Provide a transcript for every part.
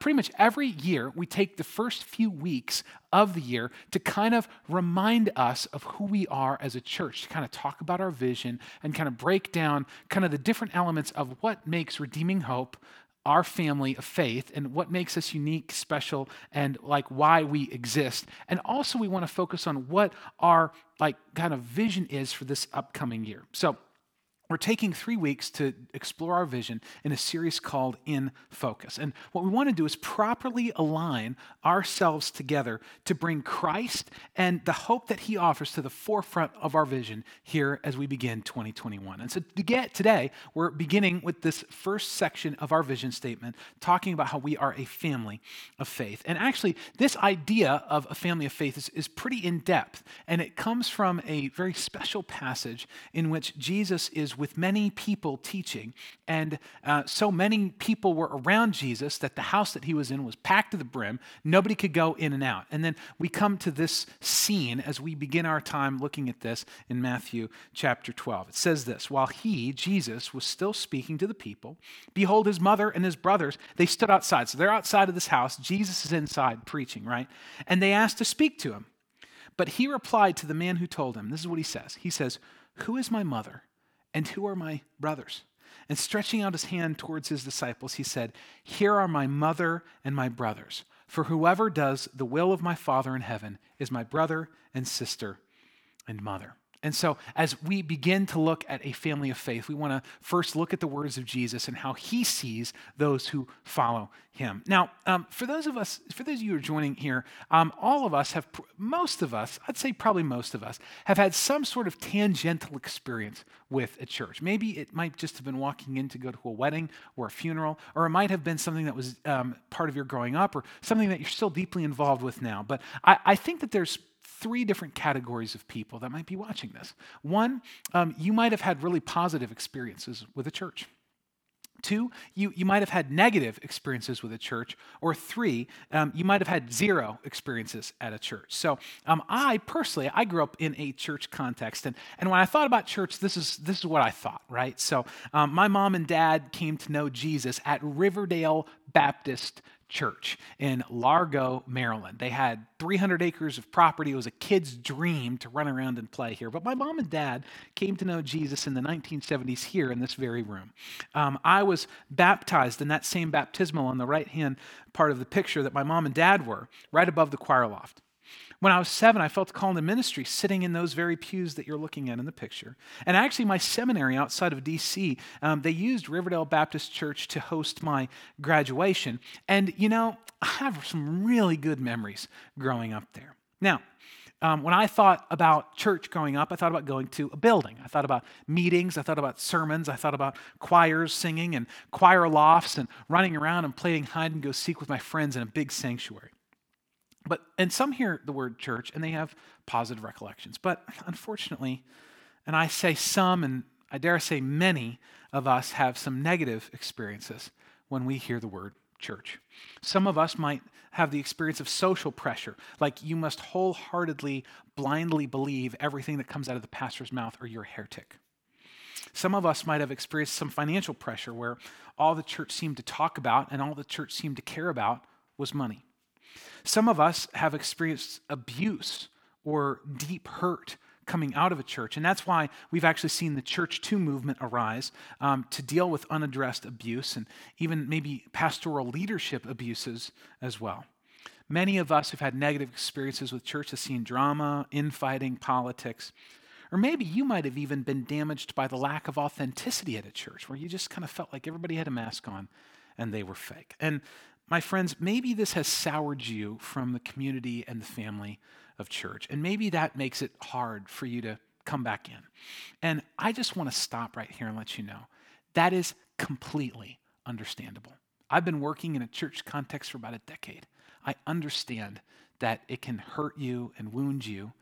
pretty much every year, we take the first few weeks of the year to kind of remind us of who we are as a church, to kind of talk about our vision and kind of break down kind of the different elements of what makes Redeeming Hope our family of faith and what makes us unique, special, and like why we exist. And also, we want to focus on what our like kind of vision is for this upcoming year. So, we're taking three weeks to explore our vision in a series called In Focus. And what we want to do is properly align ourselves together to bring Christ and the hope that he offers to the forefront of our vision here as we begin 2021. And so to get today, we're beginning with this first section of our vision statement, talking about how we are a family of faith. And actually, this idea of a family of faith is, is pretty in depth, and it comes from a very special passage in which Jesus is with many people teaching. And uh, so many people were around Jesus that the house that he was in was packed to the brim. Nobody could go in and out. And then we come to this scene as we begin our time looking at this in Matthew chapter 12. It says this While he, Jesus, was still speaking to the people, behold, his mother and his brothers, they stood outside. So they're outside of this house. Jesus is inside preaching, right? And they asked to speak to him. But he replied to the man who told him, This is what he says. He says, Who is my mother? And who are my brothers? And stretching out his hand towards his disciples, he said, Here are my mother and my brothers. For whoever does the will of my Father in heaven is my brother and sister and mother. And so, as we begin to look at a family of faith, we want to first look at the words of Jesus and how he sees those who follow him. Now, um, for those of us, for those of you who are joining here, um, all of us have, most of us, I'd say probably most of us, have had some sort of tangential experience with a church. Maybe it might just have been walking in to go to a wedding or a funeral, or it might have been something that was um, part of your growing up, or something that you're still deeply involved with now. But I, I think that there's three different categories of people that might be watching this. One, um, you might have had really positive experiences with a church. Two, you, you might have had negative experiences with a church. Or three, um, you might have had zero experiences at a church. So um, I personally, I grew up in a church context. And, and when I thought about church, this is, this is what I thought, right? So um, my mom and dad came to know Jesus at Riverdale Baptist church in Largo, Maryland. They had 300 acres of property. It was a kid's dream to run around and play here. But my mom and dad came to know Jesus in the 1970s here in this very room. Um, I was baptized in that same baptismal on the right hand part of the picture that my mom and dad were, right above the choir loft. When I was seven, I felt a call into ministry sitting in those very pews that you're looking at in the picture. And actually, my seminary outside of DC, um, they used Riverdale Baptist Church to host my graduation. And, you know, I have some really good memories growing up there. Now, um, when I thought about church growing up, I thought about going to a building. I thought about meetings. I thought about sermons. I thought about choirs singing and choir lofts and running around and playing hide and go seek with my friends in a big sanctuary. But and some hear the word church and they have positive recollections. But unfortunately, and I say some and I dare say many of us have some negative experiences when we hear the word church. Some of us might have the experience of social pressure, like you must wholeheartedly, blindly believe everything that comes out of the pastor's mouth or you're a heretic. Some of us might have experienced some financial pressure where all the church seemed to talk about and all the church seemed to care about was money. Some of us have experienced abuse or deep hurt coming out of a church. And that's why we've actually seen the ChurchToo movement arise um, to deal with unaddressed abuse and even maybe pastoral leadership abuses as well. Many of us have had negative experiences with church, have seen drama, infighting, politics. Or maybe you might have even been damaged by the lack of authenticity at a church, where you just kind of felt like everybody had a mask on and they were fake. And my friends, maybe this has soured you from the community and the family of church. And maybe that makes it hard for you to come back in. And I just want to stop right here and let you know that is completely understandable. I've been working in a church context for about a decade. I understand that it can hurt you and wound you.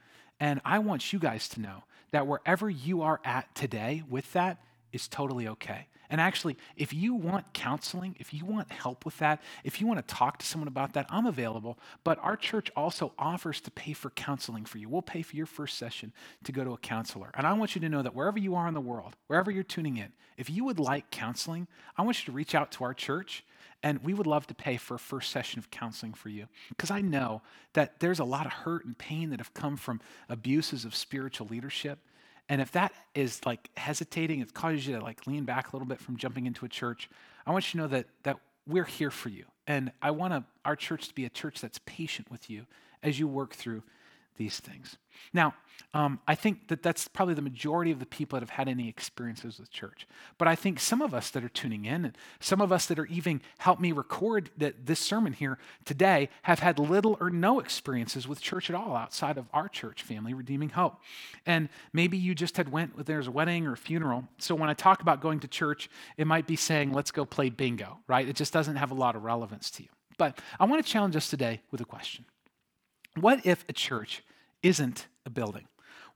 And I want you guys to know that wherever you are at today with that is totally okay. And actually, if you want counseling, if you want help with that, if you want to talk to someone about that, I'm available. But our church also offers to pay for counseling for you. We'll pay for your first session to go to a counselor. And I want you to know that wherever you are in the world, wherever you're tuning in, if you would like counseling, I want you to reach out to our church and we would love to pay for a first session of counseling for you. Because I know that there's a lot of hurt and pain that have come from abuses of spiritual leadership. And if that is like hesitating, it causes you to like lean back a little bit from jumping into a church, I want you to know that that we're here for you. And I want our church to be a church that's patient with you as you work through these things. Now, um, I think that that's probably the majority of the people that have had any experiences with church. But I think some of us that are tuning in, and some of us that are even helped me record that this sermon here today, have had little or no experiences with church at all outside of our church family, Redeeming Hope. And maybe you just had went there's a wedding or a funeral. So when I talk about going to church, it might be saying, "Let's go play bingo," right? It just doesn't have a lot of relevance to you. But I want to challenge us today with a question. What if a church isn't a building?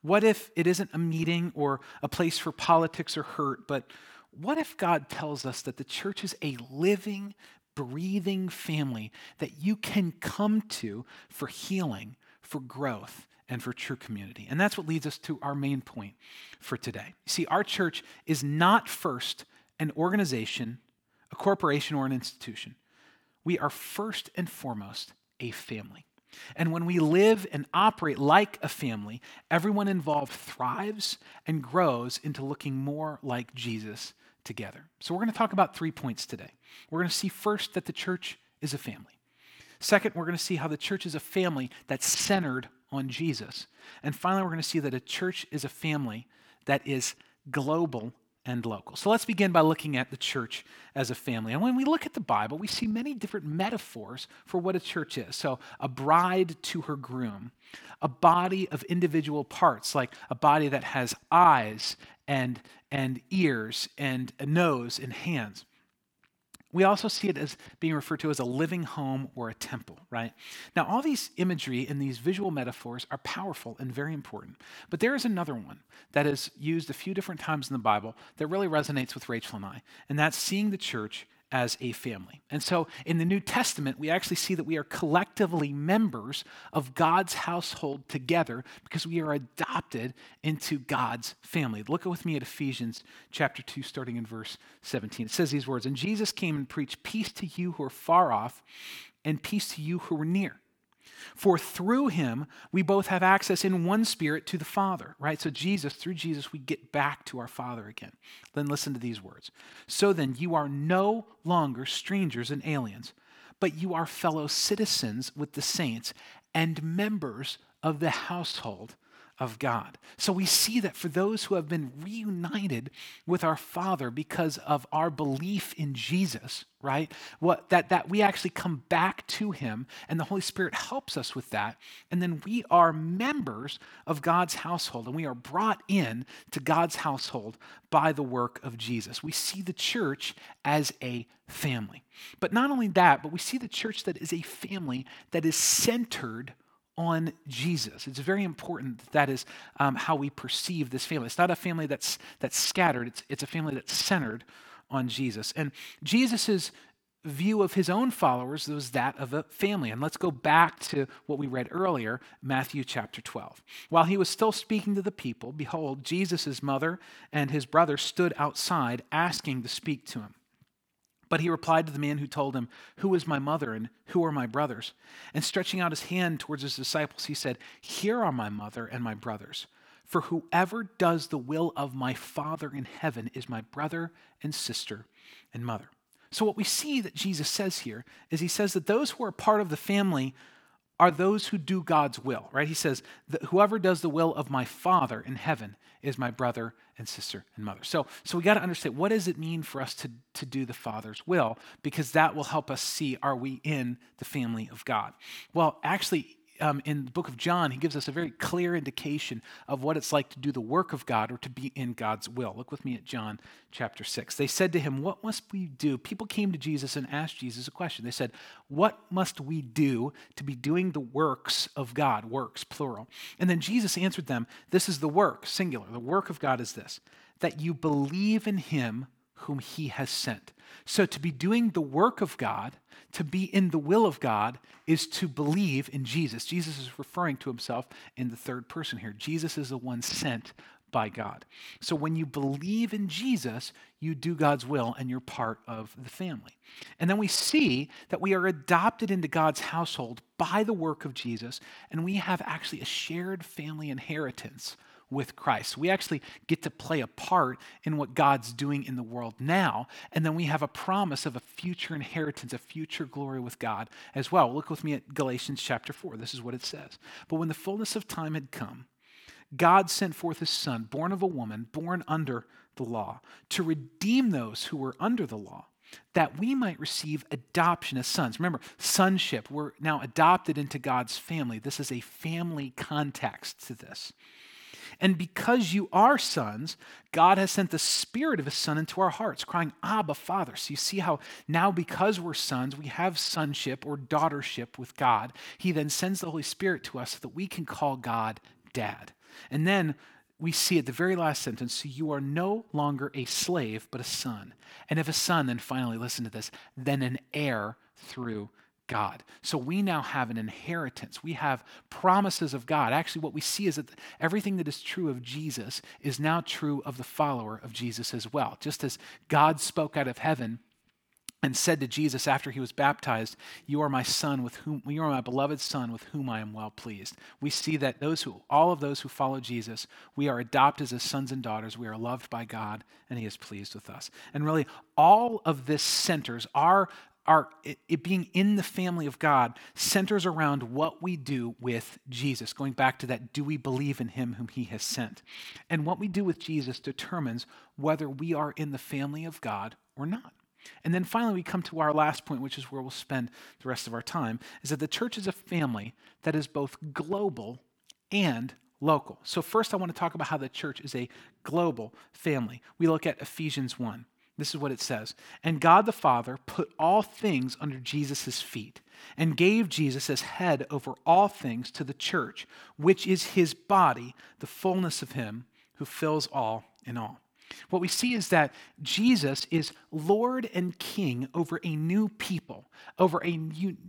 What if it isn't a meeting or a place for politics or hurt, but what if God tells us that the church is a living, breathing family that you can come to for healing, for growth, and for true community? And that's what leads us to our main point for today. See, our church is not first an organization, a corporation, or an institution. We are first and foremost a family. And when we live and operate like a family, everyone involved thrives and grows into looking more like Jesus together. So we're going to talk about three points today. We're going to see first that the church is a family. Second, we're going to see how the church is a family that's centered on Jesus. And finally, we're going to see that a church is a family that is global and local. So let's begin by looking at the church as a family. And when we look at the Bible, we see many different metaphors for what a church is. So, a bride to her groom, a body of individual parts, like a body that has eyes and, and ears and a nose and hands. We also see it as being referred to as a living home or a temple, right? Now, all these imagery and these visual metaphors are powerful and very important. But there is another one that is used a few different times in the Bible that really resonates with Rachel and I, and that's seeing the church as a family. And so in the New Testament, we actually see that we are collectively members of God's household together because we are adopted into God's family. Look with me at Ephesians chapter 2, starting in verse 17. It says these words And Jesus came and preached peace to you who are far off and peace to you who are near. For through him, we both have access in one spirit to the Father, right? So, Jesus, through Jesus, we get back to our Father again. Then listen to these words. So then, you are no longer strangers and aliens, but you are fellow citizens with the saints and members of the household of God. So we see that for those who have been reunited with our Father because of our belief in Jesus, right? What that that we actually come back to him and the Holy Spirit helps us with that. And then we are members of God's household and we are brought in to God's household by the work of Jesus. We see the church as a family. But not only that, but we see the church that is a family that is centered on Jesus. It's very important that, that is um, how we perceive this family. It's not a family that's, that's scattered, it's, it's a family that's centered on Jesus. And Jesus' view of his own followers was that of a family. And let's go back to what we read earlier, Matthew chapter 12. While he was still speaking to the people, behold, Jesus' mother and his brother stood outside asking to speak to him. But he replied to the man who told him, Who is my mother and who are my brothers? And stretching out his hand towards his disciples, he said, Here are my mother and my brothers. For whoever does the will of my Father in heaven is my brother and sister and mother. So, what we see that Jesus says here is he says that those who are part of the family are those who do God's will, right? He says, Whoever does the will of my Father in heaven is my brother and sister and mother. So, so we got to understand what does it mean for us to, to do the Father's will? Because that will help us see are we in the family of God? Well, actually, um, in the book of John, he gives us a very clear indication of what it's like to do the work of God or to be in God's will. Look with me at John chapter 6. They said to him, What must we do? People came to Jesus and asked Jesus a question. They said, What must we do to be doing the works of God? Works, plural. And then Jesus answered them, This is the work, singular. The work of God is this, that you believe in him whom he has sent. So to be doing the work of God, to be in the will of God, is to believe in Jesus. Jesus is referring to himself in the third person here. Jesus is the one sent by God. So when you believe in Jesus, you do God's will and you're part of the family. And then we see that we are adopted into God's household by the work of Jesus, and we have actually a shared family inheritance with Christ. We actually get to play a part in what God's doing in the world now, and then we have a promise of a future inheritance, a future glory with God as well. Look with me at Galatians chapter 4. This is what it says. But when the fullness of time had come, God sent forth his son, born of a woman, born under the law, to redeem those who were under the law that we might receive adoption as sons. Remember, sonship, we're now adopted into God's family. This is a family context to this. And because you are sons, God has sent the Spirit of His Son into our hearts, crying, Abba, Father. So you see how now, because we're sons, we have sonship or daughtership with God. He then sends the Holy Spirit to us so that we can call God Dad. And then we see at the very last sentence so you are no longer a slave, but a son. And if a son, then finally, listen to this, then an heir through God. So we now have an inheritance. We have promises of God. Actually, what we see is that everything that is true of Jesus is now true of the follower of Jesus as well. Just as God spoke out of heaven and said to Jesus after he was baptized, "You are my son with whom you are my beloved son with whom I am well pleased." We see that those who all of those who follow Jesus, we are adopted as sons and daughters. We are loved by God and he is pleased with us. And really all of this centers our our, it, it, being in the family of God centers around what we do with Jesus. Going back to that, do we believe in him whom he has sent? And what we do with Jesus determines whether we are in the family of God or not. And then finally, we come to our last point, which is where we'll spend the rest of our time, is that the church is a family that is both global and local. So, first, I want to talk about how the church is a global family. We look at Ephesians 1. This is what it says. And God the Father put all things under Jesus' feet and gave Jesus as head over all things to the church, which is his body, the fullness of him who fills all in all. What we see is that Jesus is Lord and King over a new people, over a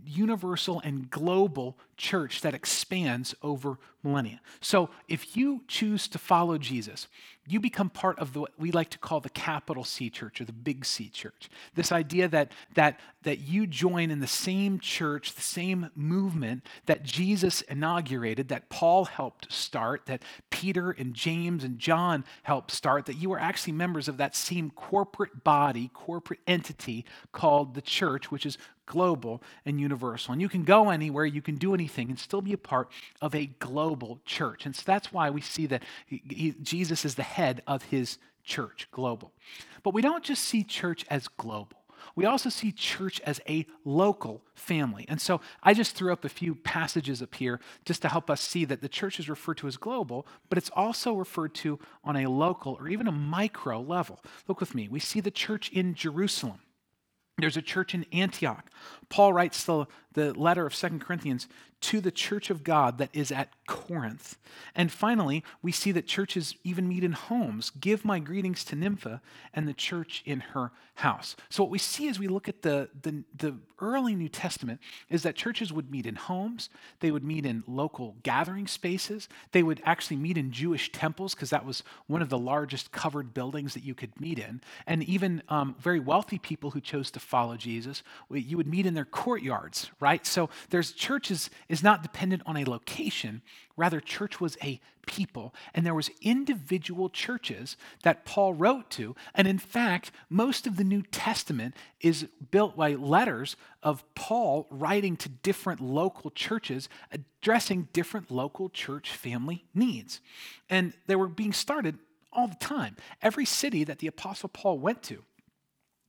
universal and global church that expands over millennia. So if you choose to follow Jesus, you become part of the, what we like to call the capital C church or the big C church. This idea that, that, that you join in the same church, the same movement that Jesus inaugurated, that Paul helped start, that Peter and James and John helped start, that you are actually members of that same corporate body, corporate entity called the church, which is global and universal. And you can go anywhere, you can do anything, and still be a part of a global church. And so that's why we see that he, he, Jesus is the head of his church, global. But we don't just see church as global. We also see church as a local family. And so I just threw up a few passages up here just to help us see that the church is referred to as global, but it's also referred to on a local or even a micro level. Look with me. We see the church in Jerusalem. There's a church in Antioch. Paul writes the, the letter of Second Corinthians to the church of God that is at Corinth. And finally, we see that churches even meet in homes. Give my greetings to Nympha and the church in her house. So, what we see as we look at the, the, the early New Testament is that churches would meet in homes, they would meet in local gathering spaces, they would actually meet in Jewish temples, because that was one of the largest covered buildings that you could meet in. And even um, very wealthy people who chose to follow Jesus, you would meet in their courtyards, right? So, there's churches is not dependent on a location. Rather, church was a people, and there was individual churches that Paul wrote to. And in fact, most of the New Testament is built by letters of Paul writing to different local churches, addressing different local church family needs. And they were being started all the time. Every city that the Apostle Paul went to,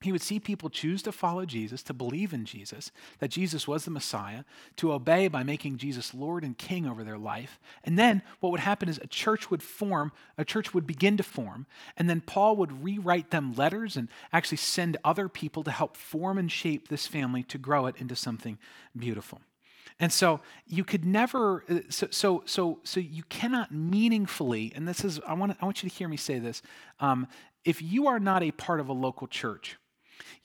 He would see people choose to follow Jesus, to believe in Jesus, that Jesus was the Messiah, to obey by making Jesus Lord and King over their life. And then what would happen is a church would form, a church would begin to form, and then Paul would rewrite them letters and actually send other people to help form and shape this family to grow it into something beautiful. And so you could never, uh, so, so, so, so you cannot meaningfully, and this is, I want, I want you to hear me say this. Um, if you are not a part of a local church,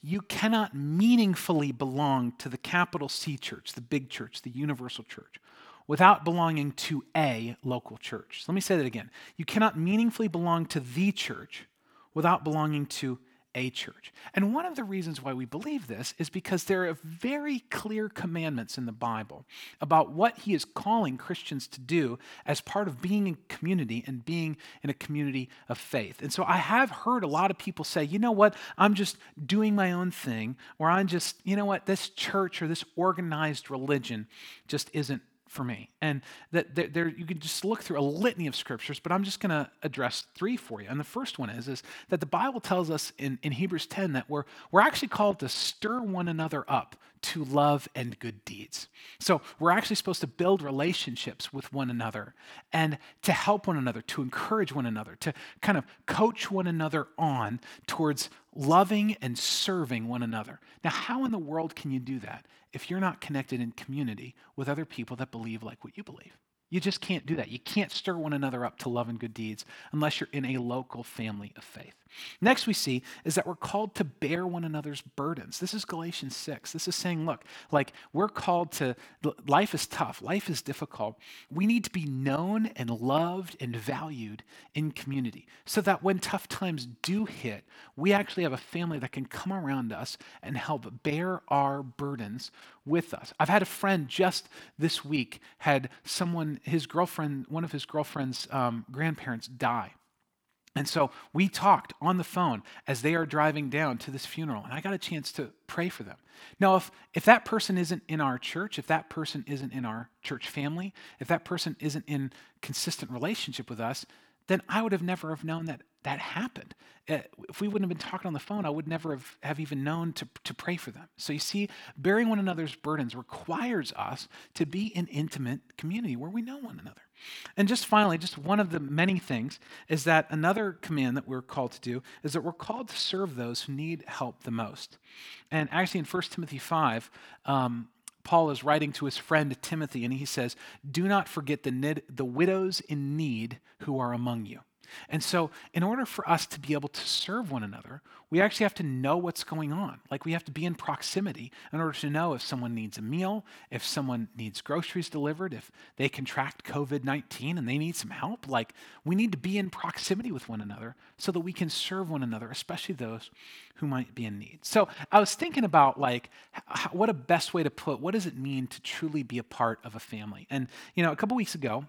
you cannot meaningfully belong to the capital C church, the big church, the universal church, without belonging to a local church. So let me say that again. You cannot meaningfully belong to the church without belonging to a church. And one of the reasons why we believe this is because there are very clear commandments in the Bible about what he is calling Christians to do as part of being in community and being in a community of faith. And so I have heard a lot of people say, you know what, I'm just doing my own thing, or I'm just, you know what, this church or this organized religion just isn't for me. And that there, you can just look through a litany of scriptures, but I'm just going to address three for you. And the first one is, is that the Bible tells us in, in Hebrews 10 that we're, we're actually called to stir one another up to love and good deeds. So we're actually supposed to build relationships with one another and to help one another, to encourage one another, to kind of coach one another on towards loving and serving one another. Now, how in the world can you do that if you're not connected in community with other people that believe like what you believe? You just can't do that. You can't stir one another up to love and good deeds unless you're in a local family of faith. Next, we see is that we're called to bear one another's burdens. This is Galatians 6. This is saying, look, like we're called to, life is tough, life is difficult. We need to be known and loved and valued in community so that when tough times do hit, we actually have a family that can come around us and help bear our burdens with us. I've had a friend just this week had someone, his girlfriend, one of his girlfriend's um, grandparents die. And so we talked on the phone as they are driving down to this funeral, and I got a chance to pray for them. Now, if, if that person isn't in our church, if that person isn't in our church family, if that person isn't in consistent relationship with us, then I would have never have known that that happened. Uh, if we wouldn't have been talking on the phone, I would never have, have even known to, to pray for them. So you see, bearing one another's burdens requires us to be in intimate community where we know one another. And just finally, just one of the many things is that another command that we're called to do is that we're called to serve those who need help the most. And actually, in 1 Timothy 5, um, Paul is writing to his friend Timothy, and he says, Do not forget the, nid- the widows in need who are among you. And so, in order for us to be able to serve one another, we actually have to know what's going on. Like, we have to be in proximity in order to know if someone needs a meal, if someone needs groceries delivered, if they contract COVID 19 and they need some help. Like, we need to be in proximity with one another so that we can serve one another, especially those who might be in need. So, I was thinking about, like, what a best way to put what does it mean to truly be a part of a family? And, you know, a couple weeks ago,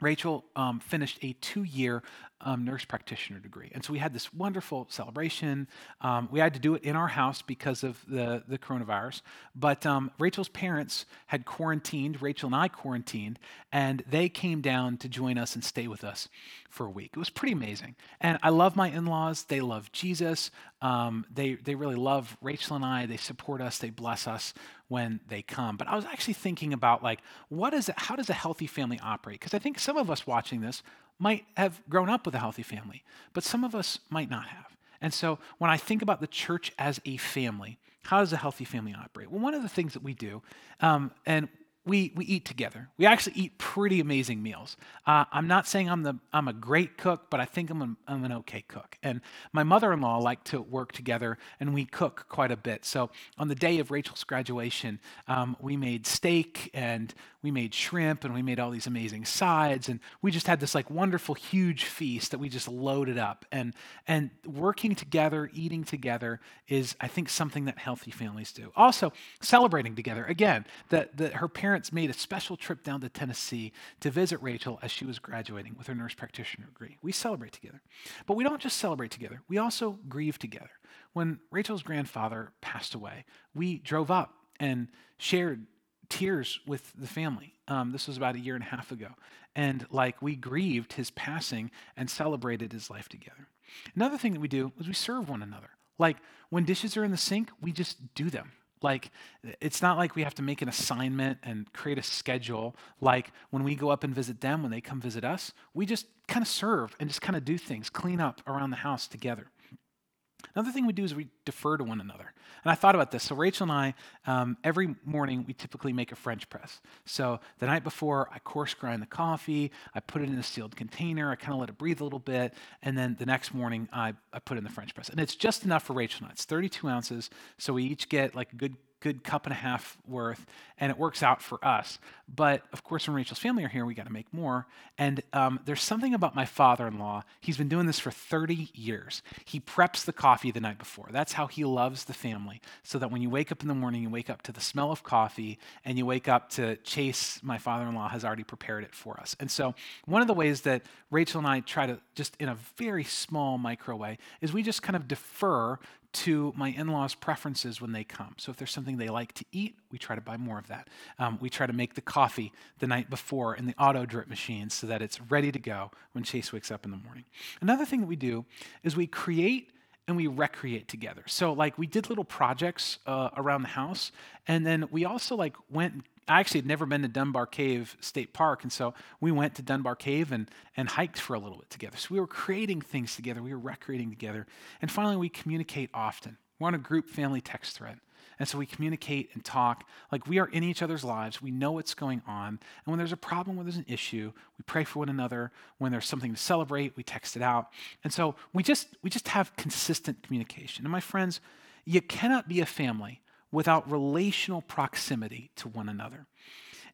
Rachel um, finished a two year um, nurse practitioner degree. And so we had this wonderful celebration. Um, we had to do it in our house because of the, the coronavirus. But um, Rachel's parents had quarantined, Rachel and I quarantined, and they came down to join us and stay with us for a week. It was pretty amazing. And I love my in laws. They love Jesus. Um, they, they really love Rachel and I. They support us, they bless us when they come. But I was actually thinking about like, what is it, how does a healthy family operate? Because I think some of us watching this might have grown up with a healthy family, but some of us might not have. And so when I think about the church as a family, how does a healthy family operate? Well, one of the things that we do, um, and we, we eat together. We actually eat pretty amazing meals. Uh, I'm not saying I'm, the, I'm a great cook, but I think I'm, a, I'm an okay cook. And my mother in law like to work together, and we cook quite a bit. So on the day of Rachel's graduation, um, we made steak and we made shrimp and we made all these amazing sides. And we just had this like wonderful, huge feast that we just loaded up. And, and working together, eating together is, I think, something that healthy families do. Also, celebrating together. Again, that, that her parents parents made a special trip down to Tennessee to visit Rachel as she was graduating with her nurse practitioner degree. We celebrate together. But we don't just celebrate together, we also grieve together. When Rachel's grandfather passed away, we drove up and shared tears with the family. Um, this was about a year and a half ago. And like we grieved his passing and celebrated his life together. Another thing that we do is we serve one another. Like when dishes are in the sink, we just do them. Like, it's not like we have to make an assignment and create a schedule. Like, when we go up and visit them, when they come visit us, we just kind of serve and just kind of do things, clean up around the house together. Another thing we do is we defer to one another. And I thought about this. So, Rachel and I, um, every morning, we typically make a French press. So, the night before, I coarse grind the coffee, I put it in a sealed container, I kind of let it breathe a little bit, and then the next morning, I, I put in the French press. And it's just enough for Rachel and I. It's 32 ounces, so we each get like a good good cup and a half worth, and it works out for us. But of course, when Rachel's family are here, we got to make more. And um, there's something about my father in law. He's been doing this for 30 years. He preps the coffee the night before. That's how he loves the family. So that when you wake up in the morning, you wake up to the smell of coffee, and you wake up to Chase, my father in law, has already prepared it for us. And so, one of the ways that Rachel and I try to, just in a very small micro way, is we just kind of defer to my in law's preferences when they come. So if there's something they like to eat, we try to buy more of that. Um, we try to make the coffee the night before in the auto drip machine so that it's ready to go when Chase wakes up in the morning. Another thing that we do is we create and we recreate together. So like we did little projects uh, around the house, and then we also like went I actually had never been to Dunbar Cave State Park, and so we went to Dunbar Cave and, and hiked for a little bit together. So we were creating things together, we were recreating together, and finally we communicate often. We're on a group family text thread. And so we communicate and talk like we are in each other's lives. We know what's going on. And when there's a problem, when there's an issue, we pray for one another. When there's something to celebrate, we text it out. And so we just we just have consistent communication. And my friends, you cannot be a family without relational proximity to one another.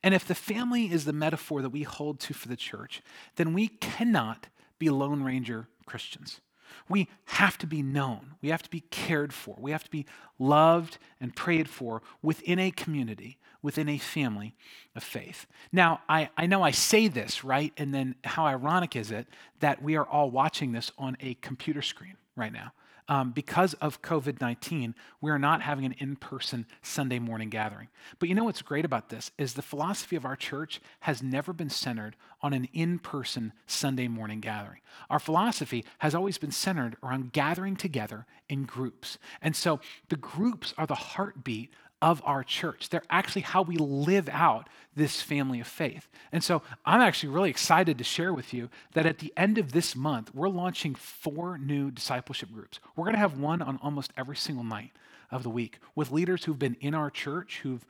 And if the family is the metaphor that we hold to for the church, then we cannot be Lone Ranger Christians. We have to be known. We have to be cared for. We have to be loved and prayed for within a community, within a family of faith. Now, I, I know I say this, right? And then how ironic is it that we are all watching this on a computer screen right now? Um, because of COVID 19, we are not having an in person Sunday morning gathering. But you know what's great about this is the philosophy of our church has never been centered on an in person Sunday morning gathering. Our philosophy has always been centered around gathering together in groups. And so the groups are the heartbeat of our church. They're actually how we live out this family of faith. And so I'm actually really excited to share with you that at the end of this month, we're launching four new discipleship groups. We're going to have one on almost every single night of the week with leaders who've been in our church, who've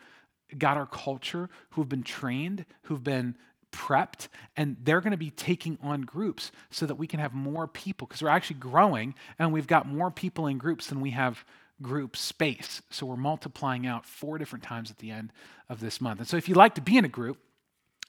got our culture, who've been trained, who've been prepped and they're going to be taking on groups so that we can have more people because we're actually growing and we've got more people in groups than we have group space. So we're multiplying out four different times at the end of this month. And so if you'd like to be in a group,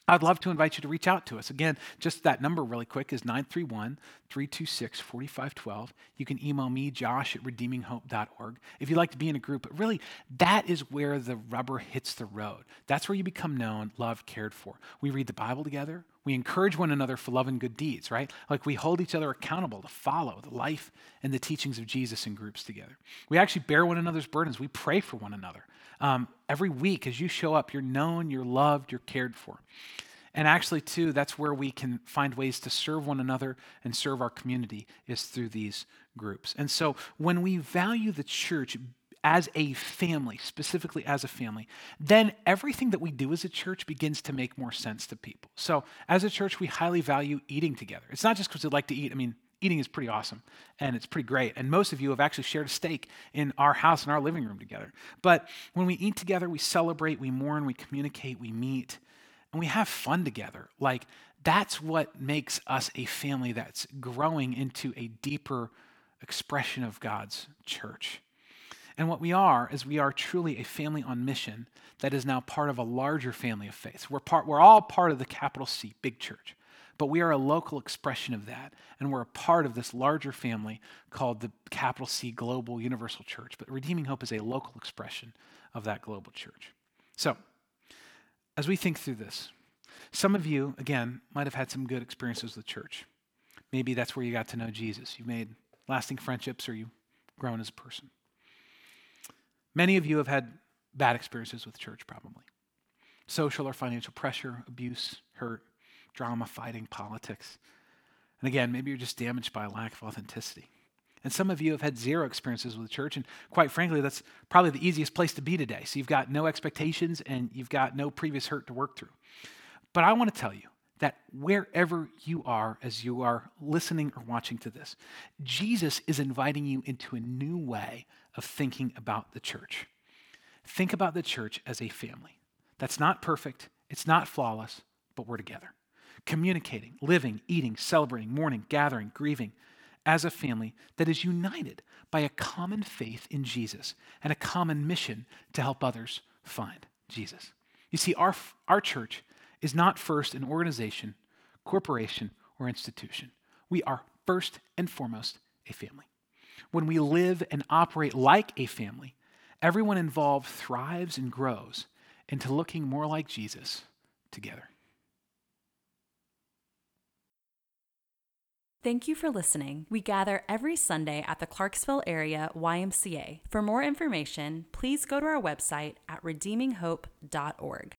I'd love to invite you to reach out to us. Again, just that number really quick is 931 326 4512. You can email me, josh at redeeminghope.org, if you'd like to be in a group. But really, that is where the rubber hits the road. That's where you become known, loved, cared for. We read the Bible together. We encourage one another for love and good deeds, right? Like we hold each other accountable to follow the life and the teachings of Jesus in groups together. We actually bear one another's burdens. We pray for one another. Um, every week, as you show up, you're known, you're loved, you're cared for. And actually, too, that's where we can find ways to serve one another and serve our community is through these groups. And so when we value the church as a family, specifically as a family, then everything that we do as a church begins to make more sense to people. So as a church, we highly value eating together. It's not just because we like to eat. I mean, eating is pretty awesome and it's pretty great. And most of you have actually shared a steak in our house, in our living room together. But when we eat together, we celebrate, we mourn, we communicate, we meet, and we have fun together. Like, that's what makes us a family that's growing into a deeper expression of God's church. And what we are is we are truly a family on mission that is now part of a larger family of faith. We're, part, we're all part of the capital C, big church but we are a local expression of that. And we're a part of this larger family called the capital C Global Universal Church. But Redeeming Hope is a local expression of that global church. So, as we think through this, some of you, again, might have had some good experiences with church. Maybe that's where you got to know Jesus. You made lasting friendships or you've grown as a person. Many of you have had bad experiences with church, probably social or financial pressure, abuse, hurt, drama, fighting, politics. And again, maybe you're just damaged by a lack of authenticity. And some of you have had zero experiences with the church. And quite frankly, that's probably the easiest place to be today. So you've got no expectations and you've got no previous hurt to work through. But I want to tell you that wherever you are as you are listening or watching to this, Jesus is inviting you into a new way of thinking about the church. Think about the church as a family. That's not perfect, it's not flawless, but we're together. Communicating, living, eating, celebrating, mourning, gathering, grieving as a family that is united by a common faith in Jesus and a common mission to help others find Jesus. You see, our, our church is not first an organization, corporation, or institution. We are first and foremost a family. When we live and operate like a family, everyone involved thrives and grows into looking more like Jesus together. Thank you for listening. We gather every Sunday at the Clarksville area YMCA. For more information, please go to our website at redeeminghope.org.